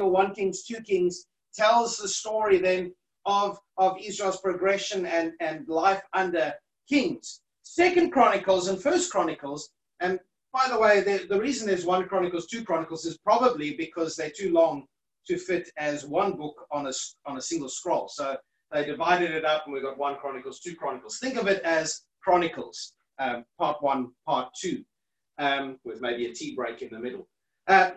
1 Kings, 2 Kings tells the story then of, of Israel's progression and, and life under kings. Second Chronicles and First Chronicles, and by the way, the, the reason there's one Chronicles, two Chronicles is probably because they're too long to fit as one book on a, on a single scroll. So they divided it up and we got one Chronicles, two Chronicles. Think of it as Chronicles, um, part one, part two, um, with maybe a tea break in the middle. Uh,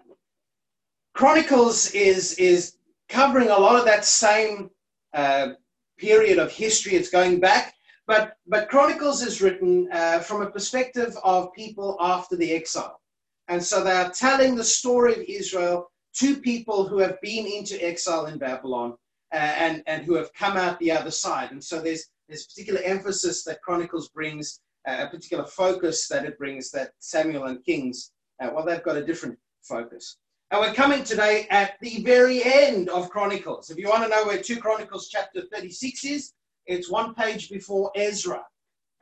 Chronicles is, is covering a lot of that same uh, period of history. It's going back, but, but Chronicles is written uh, from a perspective of people after the exile. And so they are telling the story of Israel to people who have been into exile in Babylon uh, and, and who have come out the other side. And so there's, there's particular emphasis that Chronicles brings, uh, a particular focus that it brings that Samuel and Kings, uh, well, they've got a different focus. And we're coming today at the very end of Chronicles. If you want to know where 2 Chronicles chapter 36 is, it's one page before Ezra.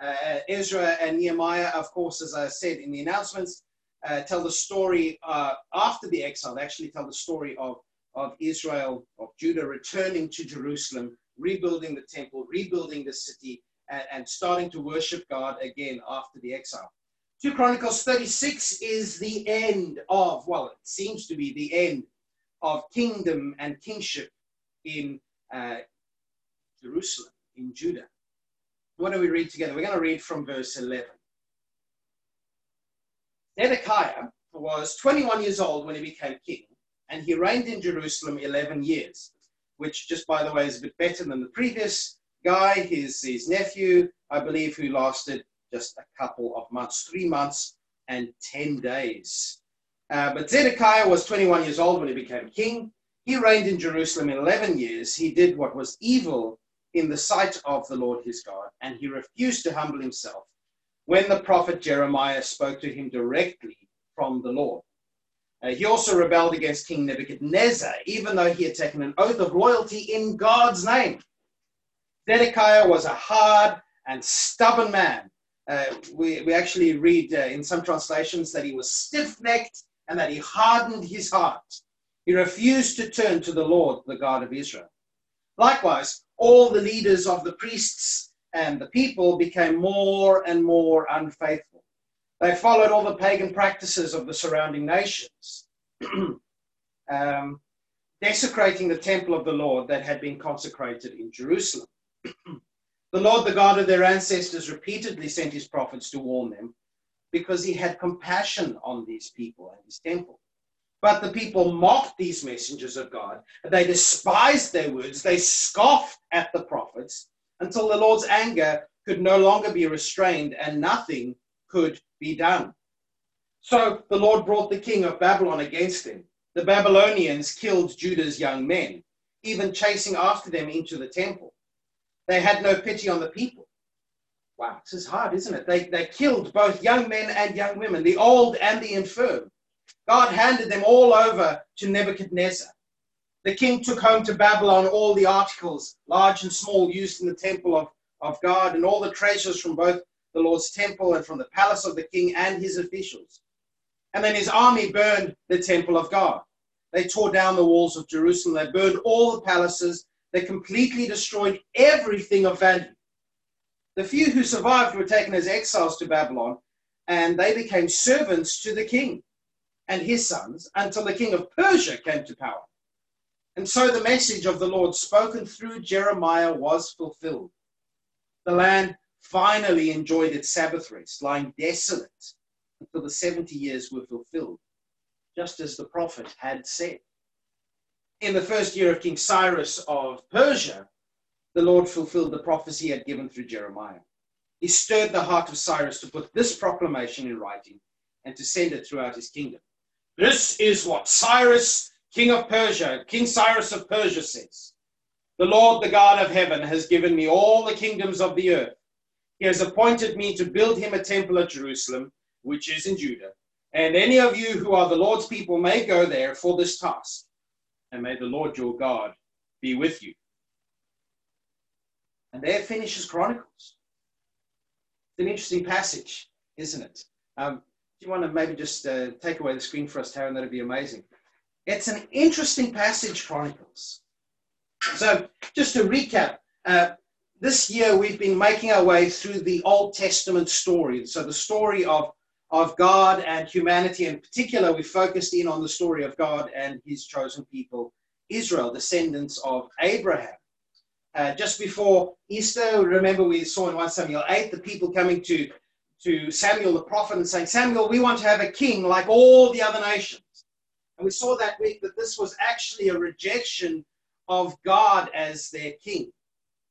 Uh, Ezra and Nehemiah, of course, as I said in the announcements, uh, tell the story uh, after the exile. They actually tell the story of, of Israel, of Judah returning to Jerusalem, rebuilding the temple, rebuilding the city, and, and starting to worship God again after the exile. 2 Chronicles 36 is the end of, well, it seems to be the end of kingdom and kingship in uh, Jerusalem, in Judah. What do we read together? We're going to read from verse 11. Zedekiah was 21 years old when he became king, and he reigned in Jerusalem 11 years, which, just by the way, is a bit better than the previous guy, his, his nephew, I believe, who lasted just a couple of months, three months and 10 days. Uh, but Zedekiah was 21 years old when he became king. He reigned in Jerusalem 11 years. He did what was evil in the sight of the Lord his God, and he refused to humble himself when the prophet Jeremiah spoke to him directly from the Lord. Uh, he also rebelled against King Nebuchadnezzar, even though he had taken an oath of loyalty in God's name. Zedekiah was a hard and stubborn man uh, we, we actually read uh, in some translations that he was stiff necked and that he hardened his heart. He refused to turn to the Lord, the God of Israel. Likewise, all the leaders of the priests and the people became more and more unfaithful. They followed all the pagan practices of the surrounding nations, um, desecrating the temple of the Lord that had been consecrated in Jerusalem. The Lord, the God of their ancestors, repeatedly sent his prophets to warn them because he had compassion on these people and his temple. But the people mocked these messengers of God. They despised their words. They scoffed at the prophets until the Lord's anger could no longer be restrained and nothing could be done. So the Lord brought the king of Babylon against them. The Babylonians killed Judah's young men, even chasing after them into the temple. They had no pity on the people. Wow, this is hard, isn't it? They, they killed both young men and young women, the old and the infirm. God handed them all over to Nebuchadnezzar. The king took home to Babylon all the articles, large and small, used in the temple of, of God, and all the treasures from both the Lord's temple and from the palace of the king and his officials. And then his army burned the temple of God. They tore down the walls of Jerusalem. They burned all the palaces they completely destroyed everything of value. The few who survived were taken as exiles to Babylon, and they became servants to the king and his sons until the king of Persia came to power. And so the message of the Lord spoken through Jeremiah was fulfilled. The land finally enjoyed its Sabbath rest, lying desolate until the 70 years were fulfilled, just as the prophet had said in the first year of King Cyrus of Persia, the Lord fulfilled the prophecy he had given through Jeremiah. He stirred the heart of Cyrus to put this proclamation in writing and to send it throughout his kingdom. This is what Cyrus, king of Persia, King Cyrus of Persia says. The Lord, the God of heaven, has given me all the kingdoms of the earth. He has appointed me to build him a temple at Jerusalem, which is in Judah. And any of you who are the Lord's people may go there for this task and may the Lord your God be with you. And there finishes Chronicles. It's an interesting passage, isn't it? Um, do you want to maybe just uh, take away the screen for us, Taryn? That'd be amazing. It's an interesting passage, Chronicles. So, just to recap, uh, this year we've been making our way through the Old Testament story. So, the story of, of God and humanity. In particular, we focused in on the story of God and his chosen people, Israel, descendants of Abraham. Uh, just before Easter, remember we saw in 1 Samuel 8 the people coming to, to Samuel the prophet and saying, Samuel, we want to have a king like all the other nations. And we saw that week that this was actually a rejection of God as their king.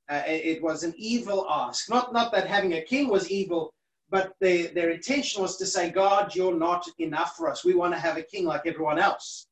Uh, it was an evil ask. Not, not that having a king was evil, but they, their intention was to say, God, you're not enough for us. We want to have a king like everyone else.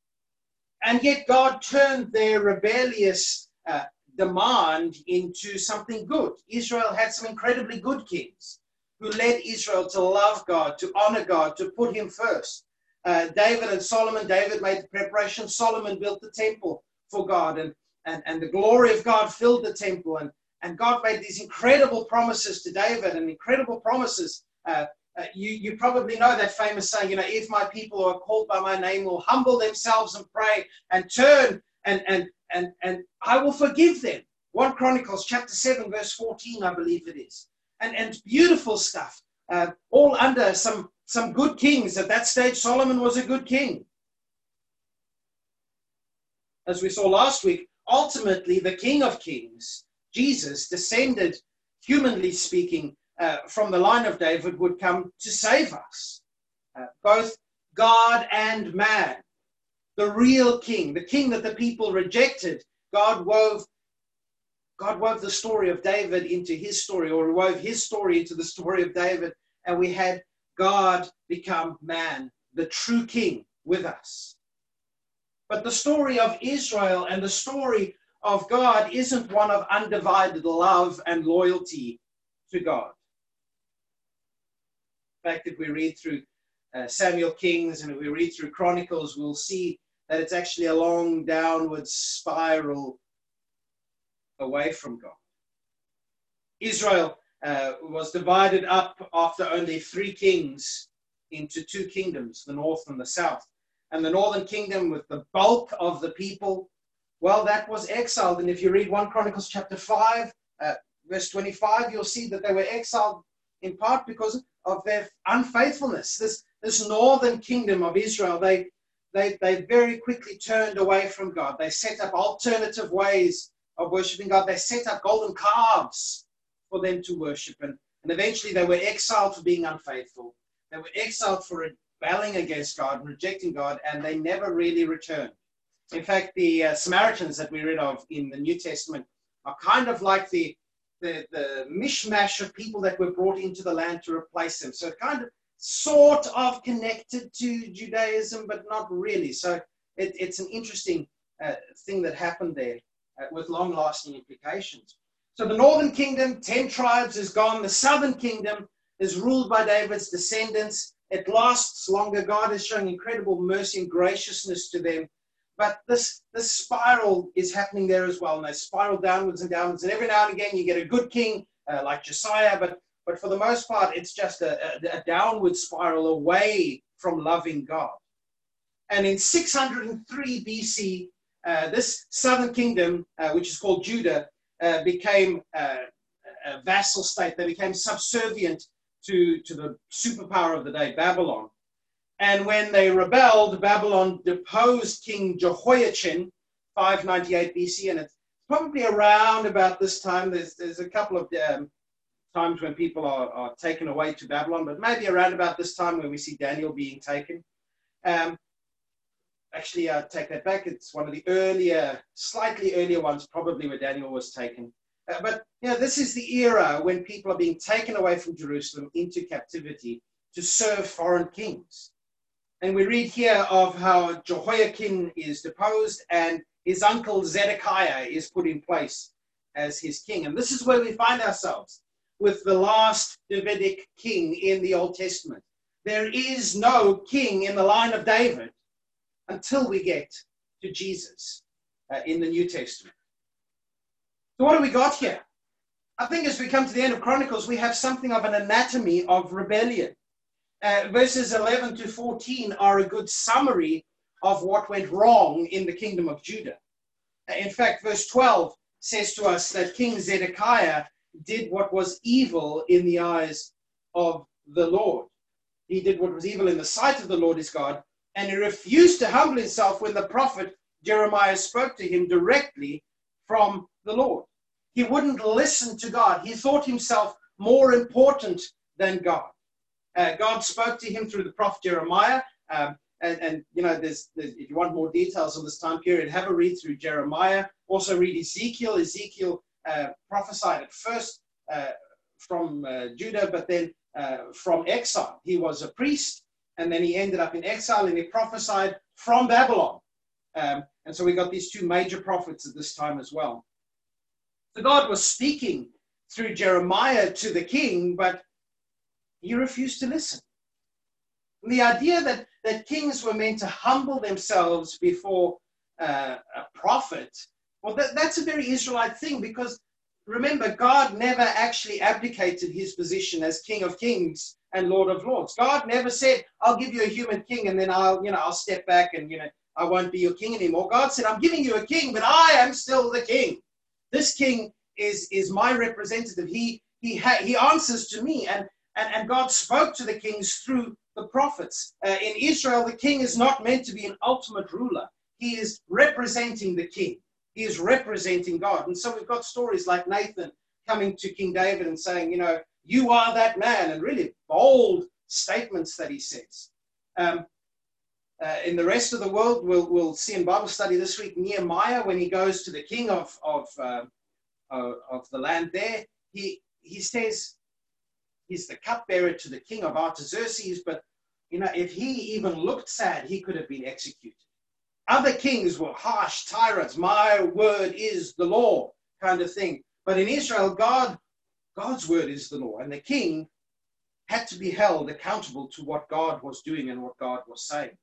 And yet God turned their rebellious uh, demand into something good. Israel had some incredibly good kings who led Israel to love God, to honor God, to put him first. Uh, David and Solomon, David made the preparation. Solomon built the temple for God, and, and, and the glory of God filled the temple. And, and God made these incredible promises to David and incredible promises. Uh, uh, you, you probably know that famous saying, you know, if my people who are called by my name will humble themselves and pray and turn and, and, and, and I will forgive them. 1 Chronicles chapter 7, verse 14, I believe it is. And, and beautiful stuff, uh, all under some some good kings. At that stage, Solomon was a good king. As we saw last week, ultimately, the King of Kings, Jesus, descended, humanly speaking, uh, from the line of David, would come to save us, uh, both God and man. The real king, the king that the people rejected, God wove God wove the story of David into his story, or wove his story into the story of David, and we had God become man, the true king with us. But the story of Israel and the story of God isn't one of undivided love and loyalty to God. Fact, if we read through uh, Samuel Kings and if we read through Chronicles, we'll see that it's actually a long downward spiral away from God. Israel uh, was divided up after only three kings into two kingdoms, the north and the south. And the northern kingdom, with the bulk of the people, well, that was exiled. And if you read 1 Chronicles chapter 5, uh, verse 25, you'll see that they were exiled in part because of their unfaithfulness. This, this northern kingdom of Israel, they, they, they very quickly turned away from God. They set up alternative ways of worshiping God. They set up golden calves for them to worship. And, and eventually they were exiled for being unfaithful. They were exiled for rebelling against God and rejecting God, and they never really returned. In fact, the uh, Samaritans that we read of in the New Testament are kind of like the, the, the mishmash of people that were brought into the land to replace them. So kind of sort of connected to Judaism, but not really. So it, it's an interesting uh, thing that happened there uh, with long lasting implications. So the northern kingdom, 10 tribes, is gone. The southern kingdom is ruled by David's descendants. It lasts longer. God is showing incredible mercy and graciousness to them. But this, this spiral is happening there as well. And they spiral downwards and downwards. And every now and again, you get a good king uh, like Josiah. But, but for the most part, it's just a, a, a downward spiral away from loving God. And in 603 BC, uh, this southern kingdom, uh, which is called Judah, uh, became uh, a vassal state. They became subservient to, to the superpower of the day, Babylon. And when they rebelled, Babylon deposed King Jehoiachin, 598 BC, and it's probably around about this time. There's, there's a couple of um, times when people are, are taken away to Babylon, but maybe around about this time when we see Daniel being taken. Um, actually, I take that back. It's one of the earlier, slightly earlier ones, probably where Daniel was taken. Uh, but you know, this is the era when people are being taken away from Jerusalem into captivity to serve foreign kings. And we read here of how Jehoiakim is deposed and his uncle Zedekiah is put in place as his king. And this is where we find ourselves with the last Davidic king in the Old Testament. There is no king in the line of David until we get to Jesus uh, in the New Testament. So, what do we got here? I think as we come to the end of Chronicles, we have something of an anatomy of rebellion. Uh, verses 11 to 14 are a good summary of what went wrong in the kingdom of Judah. In fact, verse 12 says to us that King Zedekiah did what was evil in the eyes of the Lord. He did what was evil in the sight of the Lord his God, and he refused to humble himself when the prophet Jeremiah spoke to him directly from the Lord. He wouldn't listen to God. He thought himself more important than God. Uh, God spoke to him through the prophet Jeremiah. Um, and, and, you know, there's, there's, if you want more details on this time period, have a read through Jeremiah. Also read Ezekiel. Ezekiel uh, prophesied at first uh, from uh, Judah, but then uh, from exile. He was a priest, and then he ended up in exile, and he prophesied from Babylon. Um, and so we got these two major prophets at this time as well. So God was speaking through Jeremiah to the king, but he refused to listen. And the idea that, that kings were meant to humble themselves before uh, a prophet, well, that, that's a very Israelite thing because remember, God never actually abdicated his position as King of Kings and Lord of Lords. God never said, I'll give you a human king and then I'll, you know, I'll step back and, you know, I won't be your king anymore. God said, I'm giving you a king, but I am still the king. This king is, is my representative. He, he, ha- he answers to me. And, and, and God spoke to the kings through the prophets. Uh, in Israel, the king is not meant to be an ultimate ruler. He is representing the king. He is representing God. And so we've got stories like Nathan coming to King David and saying, you know, you are that man, and really bold statements that he says. Um, uh, in the rest of the world, we'll, we'll see in Bible study this week Nehemiah when he goes to the king of, of, uh, of the land there. He, he says he's the cupbearer to the king of Artaxerxes, but you know, if he even looked sad, he could have been executed. Other kings were harsh tyrants. My word is the law, kind of thing. But in Israel, God, God's word is the law, and the king had to be held accountable to what God was doing and what God was saying.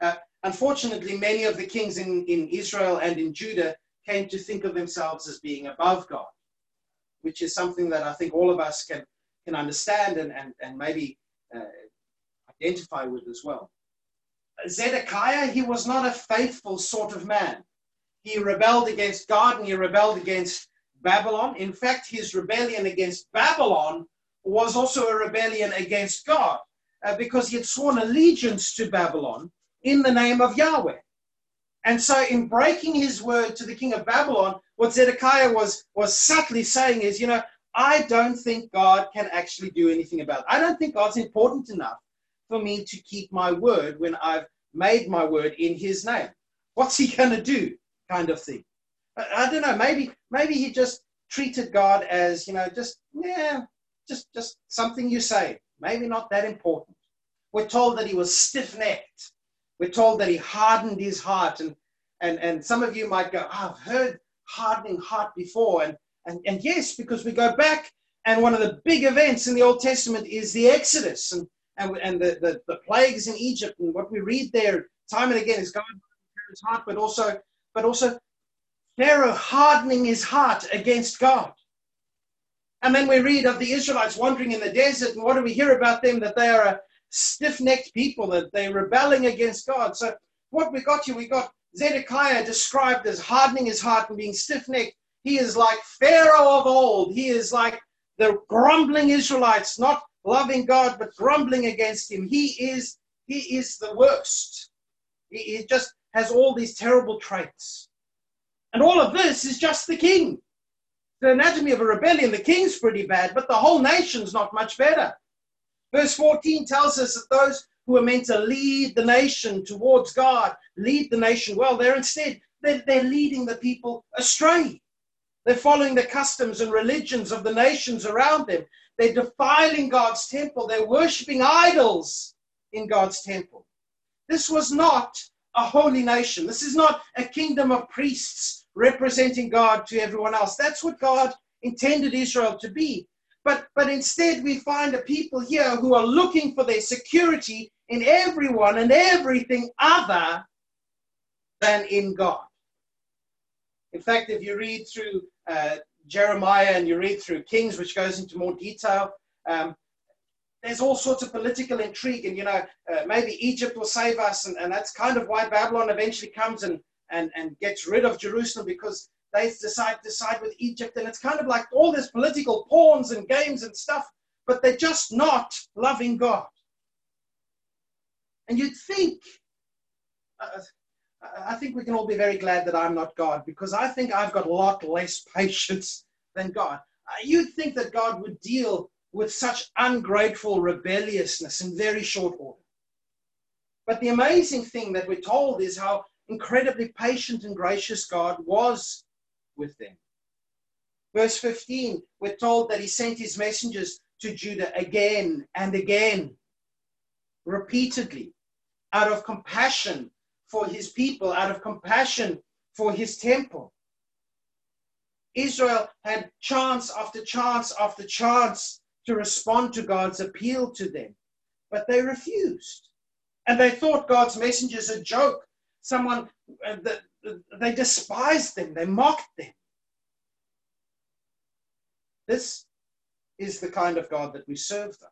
Uh, unfortunately, many of the kings in, in Israel and in Judah came to think of themselves as being above God, which is something that I think all of us can, can understand and, and, and maybe uh, identify with as well. Zedekiah, he was not a faithful sort of man. He rebelled against God and he rebelled against Babylon. In fact, his rebellion against Babylon was also a rebellion against God uh, because he had sworn allegiance to Babylon in the name of Yahweh. And so, in breaking his word to the king of Babylon, what Zedekiah was, was subtly saying is, you know, I don't think God can actually do anything about it. I don't think God's important enough for me to keep my word when I've made my word in his name. What's he going to do? Kind of thing. I, I don't know. Maybe, maybe he just treated God as, you know, just, yeah, just, just something you say. Maybe not that important. We're told that he was stiff necked we're told that he hardened his heart. And, and, and some of you might go, oh, I've heard hardening heart before. And, and, and yes, because we go back, and one of the big events in the Old Testament is the Exodus and, and, and the, the, the plagues in Egypt. And what we read there time and again is God his heart, but also, but also Pharaoh hardening his heart against God. And then we read of the Israelites wandering in the desert, and what do we hear about them? That they are a, stiff-necked people, that they're rebelling against God. So what we got here, we got Zedekiah described as hardening his heart and being stiff-necked. He is like Pharaoh of old. He is like the grumbling Israelites, not loving God, but grumbling against him. He is, he is the worst. He, he just has all these terrible traits. And all of this is just the king. The anatomy of a rebellion, the king's pretty bad, but the whole nation's not much better. Verse 14 tells us that those who are meant to lead the nation towards God, lead the nation well, they're instead, they're, they're leading the people astray. They're following the customs and religions of the nations around them. They're defiling God's temple. They're worshiping idols in God's temple. This was not a holy nation. This is not a kingdom of priests representing God to everyone else. That's what God intended Israel to be. But, but instead, we find a people here who are looking for their security in everyone and everything other than in God. In fact, if you read through uh, Jeremiah and you read through Kings, which goes into more detail, um, there's all sorts of political intrigue, and you know, uh, maybe Egypt will save us, and, and that's kind of why Babylon eventually comes and, and, and gets rid of Jerusalem because they decide to decide with Egypt, and it's kind of like all this political pawns and games and stuff, but they're just not loving God. And you'd think, uh, I think we can all be very glad that I'm not God because I think I've got a lot less patience than God. Uh, you'd think that God would deal with such ungrateful rebelliousness in very short order. But the amazing thing that we're told is how incredibly patient and gracious God was with them. Verse 15, we're told that he sent his messengers to Judah again and again, repeatedly, out of compassion for his people, out of compassion for his temple. Israel had chance after chance after chance to respond to God's appeal to them, but they refused. And they thought God's messengers a joke, someone uh, they despised them, they mocked them. This is the kind of God that we serve, though.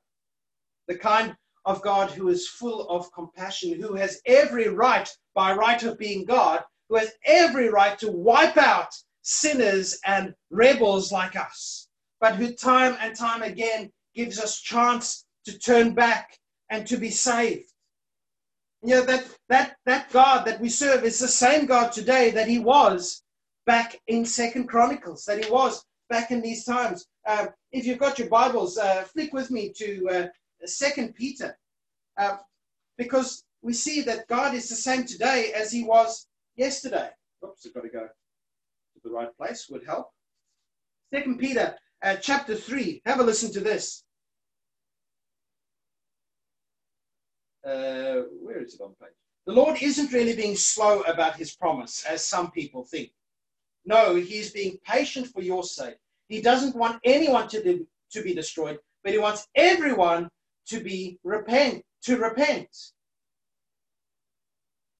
The kind of God who is full of compassion, who has every right, by right of being God, who has every right to wipe out sinners and rebels like us, but who time and time again gives us chance to turn back and to be saved. You know, that, that, that God that we serve is the same God today that he was back in Second Chronicles, that he was back in these times. Uh, if you've got your Bibles, uh, flick with me to uh, Second Peter, uh, because we see that God is the same today as He was yesterday. Oops, I've got to go to the right place. Would help. Second Peter, uh, chapter three. Have a listen to this. Uh, where is it on page? The Lord isn't really being slow about His promise, as some people think. No, He's being patient for your sake. He doesn't want anyone to, to be destroyed, but He wants everyone to be repent, to repent.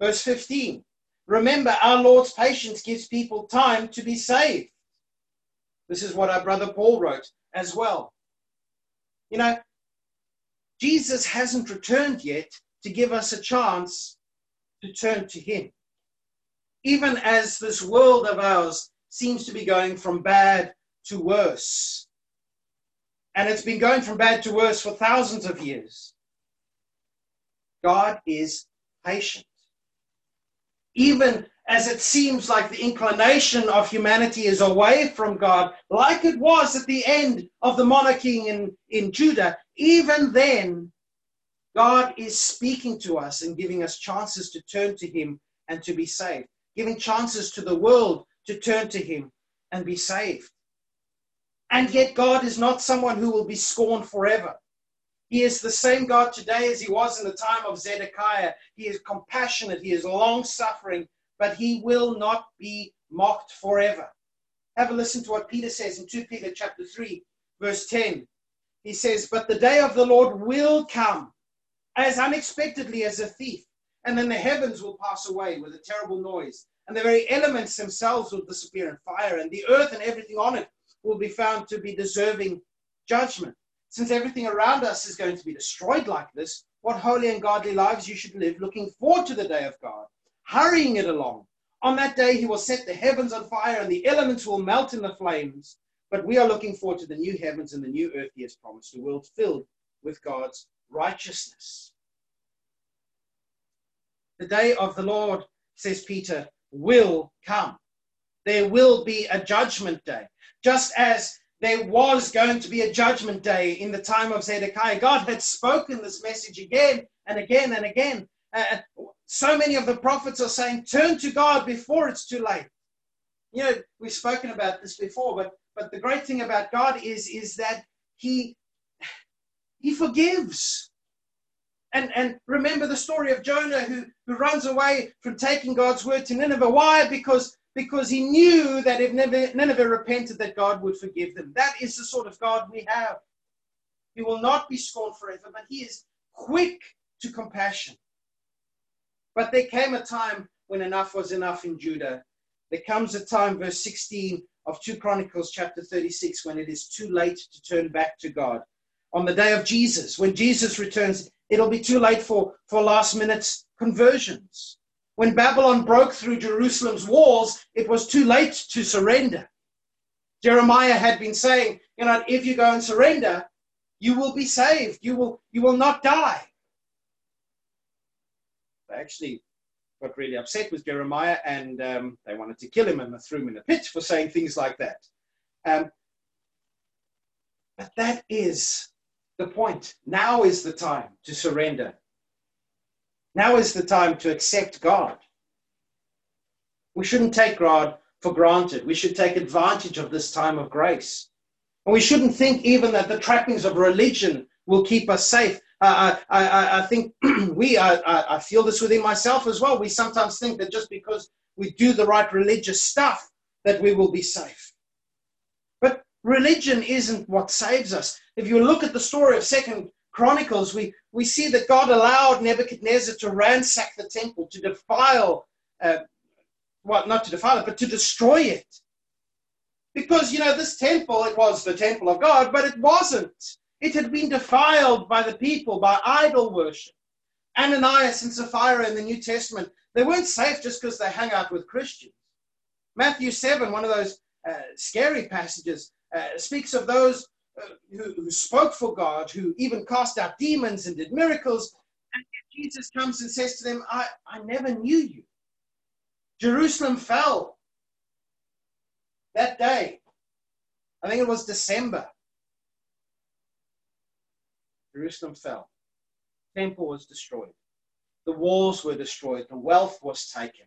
Verse 15. Remember, our Lord's patience gives people time to be saved. This is what our brother Paul wrote as well. You know, Jesus hasn't returned yet to give us a chance to turn to Him. Even as this world of ours seems to be going from bad to worse, and it's been going from bad to worse for thousands of years. God is patient. Even as it seems like the inclination of humanity is away from God, like it was at the end of the monarchy in, in Judah, even then, God is speaking to us and giving us chances to turn to Him and to be saved, giving chances to the world to turn to Him and be saved. And yet, God is not someone who will be scorned forever. He is the same God today as he was in the time of Zedekiah. He is compassionate, he is long suffering, but he will not be mocked forever. Have a listen to what Peter says in 2 Peter chapter 3, verse 10. He says, But the day of the Lord will come as unexpectedly as a thief, and then the heavens will pass away with a terrible noise, and the very elements themselves will disappear in fire, and the earth and everything on it will be found to be deserving judgment. Since everything around us is going to be destroyed like this, what holy and godly lives you should live, looking forward to the day of God, hurrying it along. On that day, he will set the heavens on fire and the elements will melt in the flames. But we are looking forward to the new heavens and the new earth he has promised, a world filled with God's righteousness. The day of the Lord, says Peter, will come. There will be a judgment day just as there was going to be a judgment day in the time of Zedekiah. God had spoken this message again and again and again. Uh, so many of the prophets are saying, turn to God before it's too late. You know, we've spoken about this before, but but the great thing about God is is that He He forgives. And and remember the story of Jonah who, who runs away from taking God's word to Nineveh. Why? Because because he knew that if Nineveh repented, that God would forgive them. That is the sort of God we have. He will not be scorned forever, but he is quick to compassion. But there came a time when enough was enough in Judah. There comes a time, verse 16 of 2 Chronicles chapter 36, when it is too late to turn back to God. on the day of Jesus. When Jesus returns, it'll be too late for, for last minute conversions. When Babylon broke through Jerusalem's walls, it was too late to surrender. Jeremiah had been saying, you know, if you go and surrender, you will be saved. You will, you will not die. They actually got really upset with Jeremiah and um, they wanted to kill him and they threw him in a pit for saying things like that. Um, but that is the point. Now is the time to surrender. Now is the time to accept God. We shouldn't take God for granted. We should take advantage of this time of grace. And we shouldn't think even that the trappings of religion will keep us safe. Uh, I, I, I think we, I, I feel this within myself as well. We sometimes think that just because we do the right religious stuff, that we will be safe. But religion isn't what saves us. If you look at the story of Second Chronicles, we, we see that God allowed Nebuchadnezzar to ransack the temple, to defile uh, well, not to defile it, but to destroy it. Because, you know, this temple, it was the temple of God, but it wasn't. It had been defiled by the people, by idol worship. Ananias and Sapphira in the New Testament, they weren't safe just because they hung out with Christians. Matthew 7, one of those uh, scary passages, uh, speaks of those who, who, spoke for God, who even cast out demons and did miracles. And Jesus comes and says to them, I, I never knew you. Jerusalem fell that day. I think it was December. Jerusalem fell. Temple was destroyed. The walls were destroyed. The wealth was taken.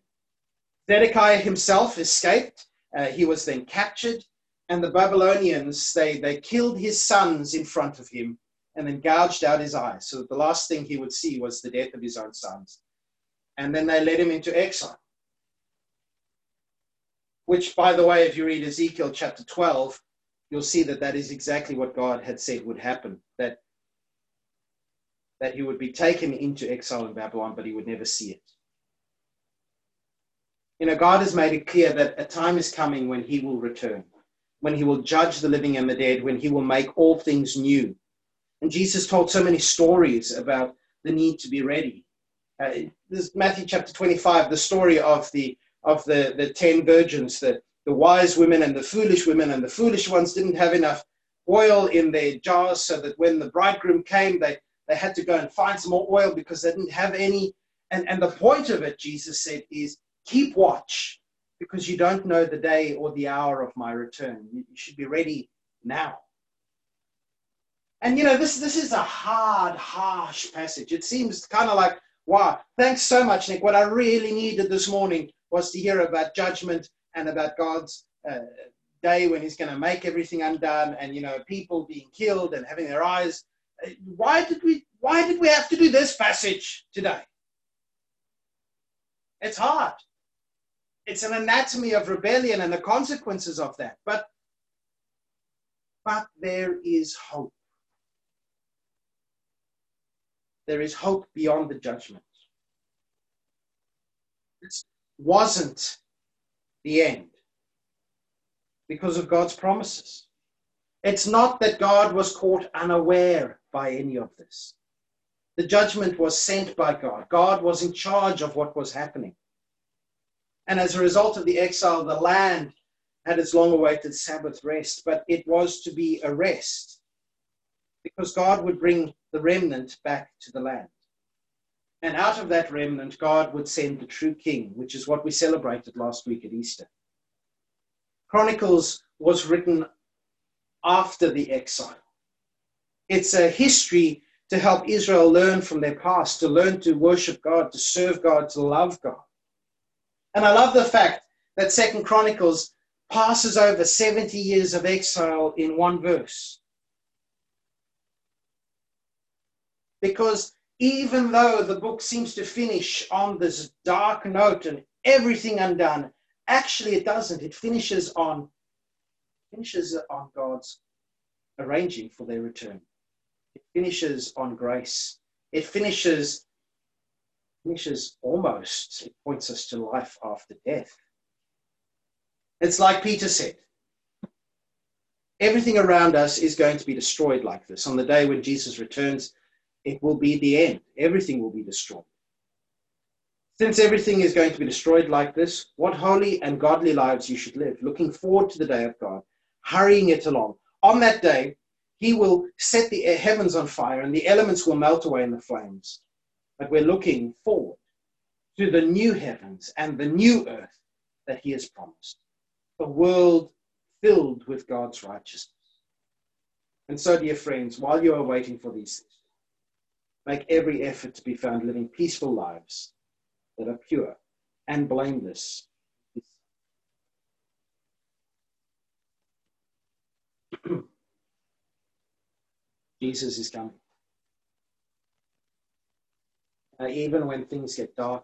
Zedekiah himself escaped. Uh, he was then captured, and the Babylonians they, they killed his sons in front of him and then gouged out his eyes. So that the last thing he would see was the death of his own sons. And then they led him into exile which, by the way, if you read Ezekiel chapter 12, you'll see that that is exactly what God had said would happen. That that he would be taken into exile in Babylon, but he would never see it. You know, God has made it clear that a time is coming when he will return, when he will judge the living and the dead, when he will make all things new. And Jesus told so many stories about the need to be ready. Uh, this Matthew chapter 25, the story of the of the, the 10 virgins, the, the wise women and the foolish women, and the foolish ones didn't have enough oil in their jars so that when the bridegroom came, they, they had to go and find some more oil because they didn't have any. And, and the point of it, Jesus said, is keep watch because you don't know the day or the hour of my return. You, should be ready now. And you know, this, this is a hard, harsh passage. It seems kind of like, wow, thanks so much, Nick. What I really needed this morning was to hear about judgment and about God's uh, day when he's going to make everything undone and, you know, people being killed and having their eyes. Why did we, why did we have to do this passage today? It's hard. It's an anatomy of rebellion and the consequences of that. But, but there is hope. There is hope beyond the judgment. This wasn't the end because of God's promises. It's not that God was caught unaware by any of this. The judgment was sent by God. God was in charge of what was happening. And as a result of the exile, the land had its long awaited Sabbath rest, but it was to be a rest because God would bring the remnant back to the land. And out of that remnant, God would send the true king, which is what we celebrated last week at Easter. Chronicles was written after the exile. It's a history to help Israel learn from their past, to learn to worship God, to serve God, to love God. And I love the fact that Second Chronicles passes over 70 years of exile in one verse. Because even though the book seems to finish on this dark note and everything undone, actually it doesn't. It finishes on finishes on God's arranging for their return. It finishes on grace. It finishes finishes almost. It points us to life after death. It's like Peter said. everything around us is going to be destroyed like this. On the day when Jesus returns, it will be the end. Everything will be destroyed. Since everything is going to be destroyed like this, what holy and godly lives you should live, looking forward to the day of God, hurrying it along. On that day, he will set the heavens on fire and the elements will melt away in the flames. But we're looking forward to the new heavens and the new earth that he has promised. A world filled with God's righteousness. And so, dear friends, while you are waiting for these things, make every effort to be found living peaceful lives that are pure and blameless. Jesus is coming. Uh, even when things get dark,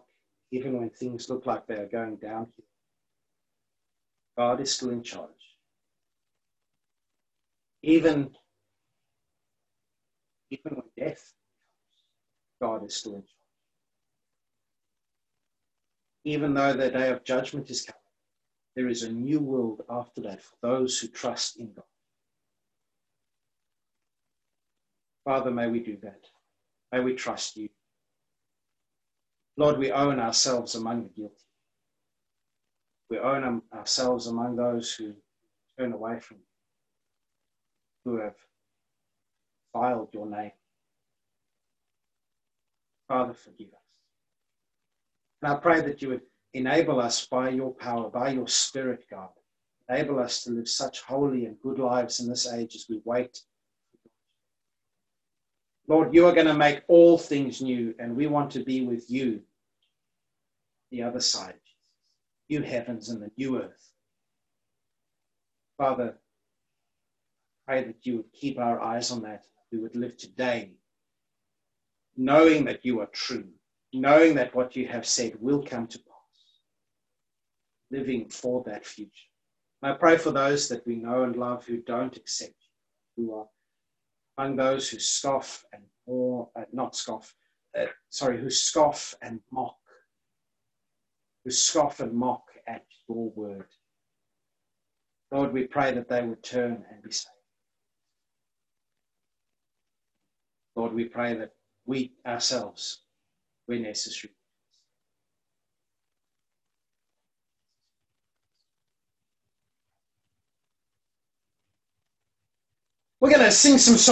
even when things look like they are going downhill, God is still in charge. Even, even when death comes, God is still in charge. Even though the day of judgment is coming, there is a new world after that for those who trust in God. Father, may we do that. May we trust you. Lord, we own ourselves among the guilty. We own um, ourselves among those who turn away from you, who have filed your name. Father, forgive us. And I pray that you would enable us by your power, by your spirit, God. Enable us to live such holy and good lives in this age as we wait. Lord, you are going to make all things new, and we want to be with you the other side, new heavens and the new earth. Father, pray that you would keep our eyes on that. We would live today knowing that you are true, knowing that what you have said will come to pass, living for that future. And I pray for those that we know and love who don't accept you, who are among those who scoff and or uh, not scoff, uh, sorry, who scoff and mock who scoff and mock at your word. Lord, we pray that they would turn and be saved. Lord, we pray that we ourselves, where necessary, We're going to sing some songs.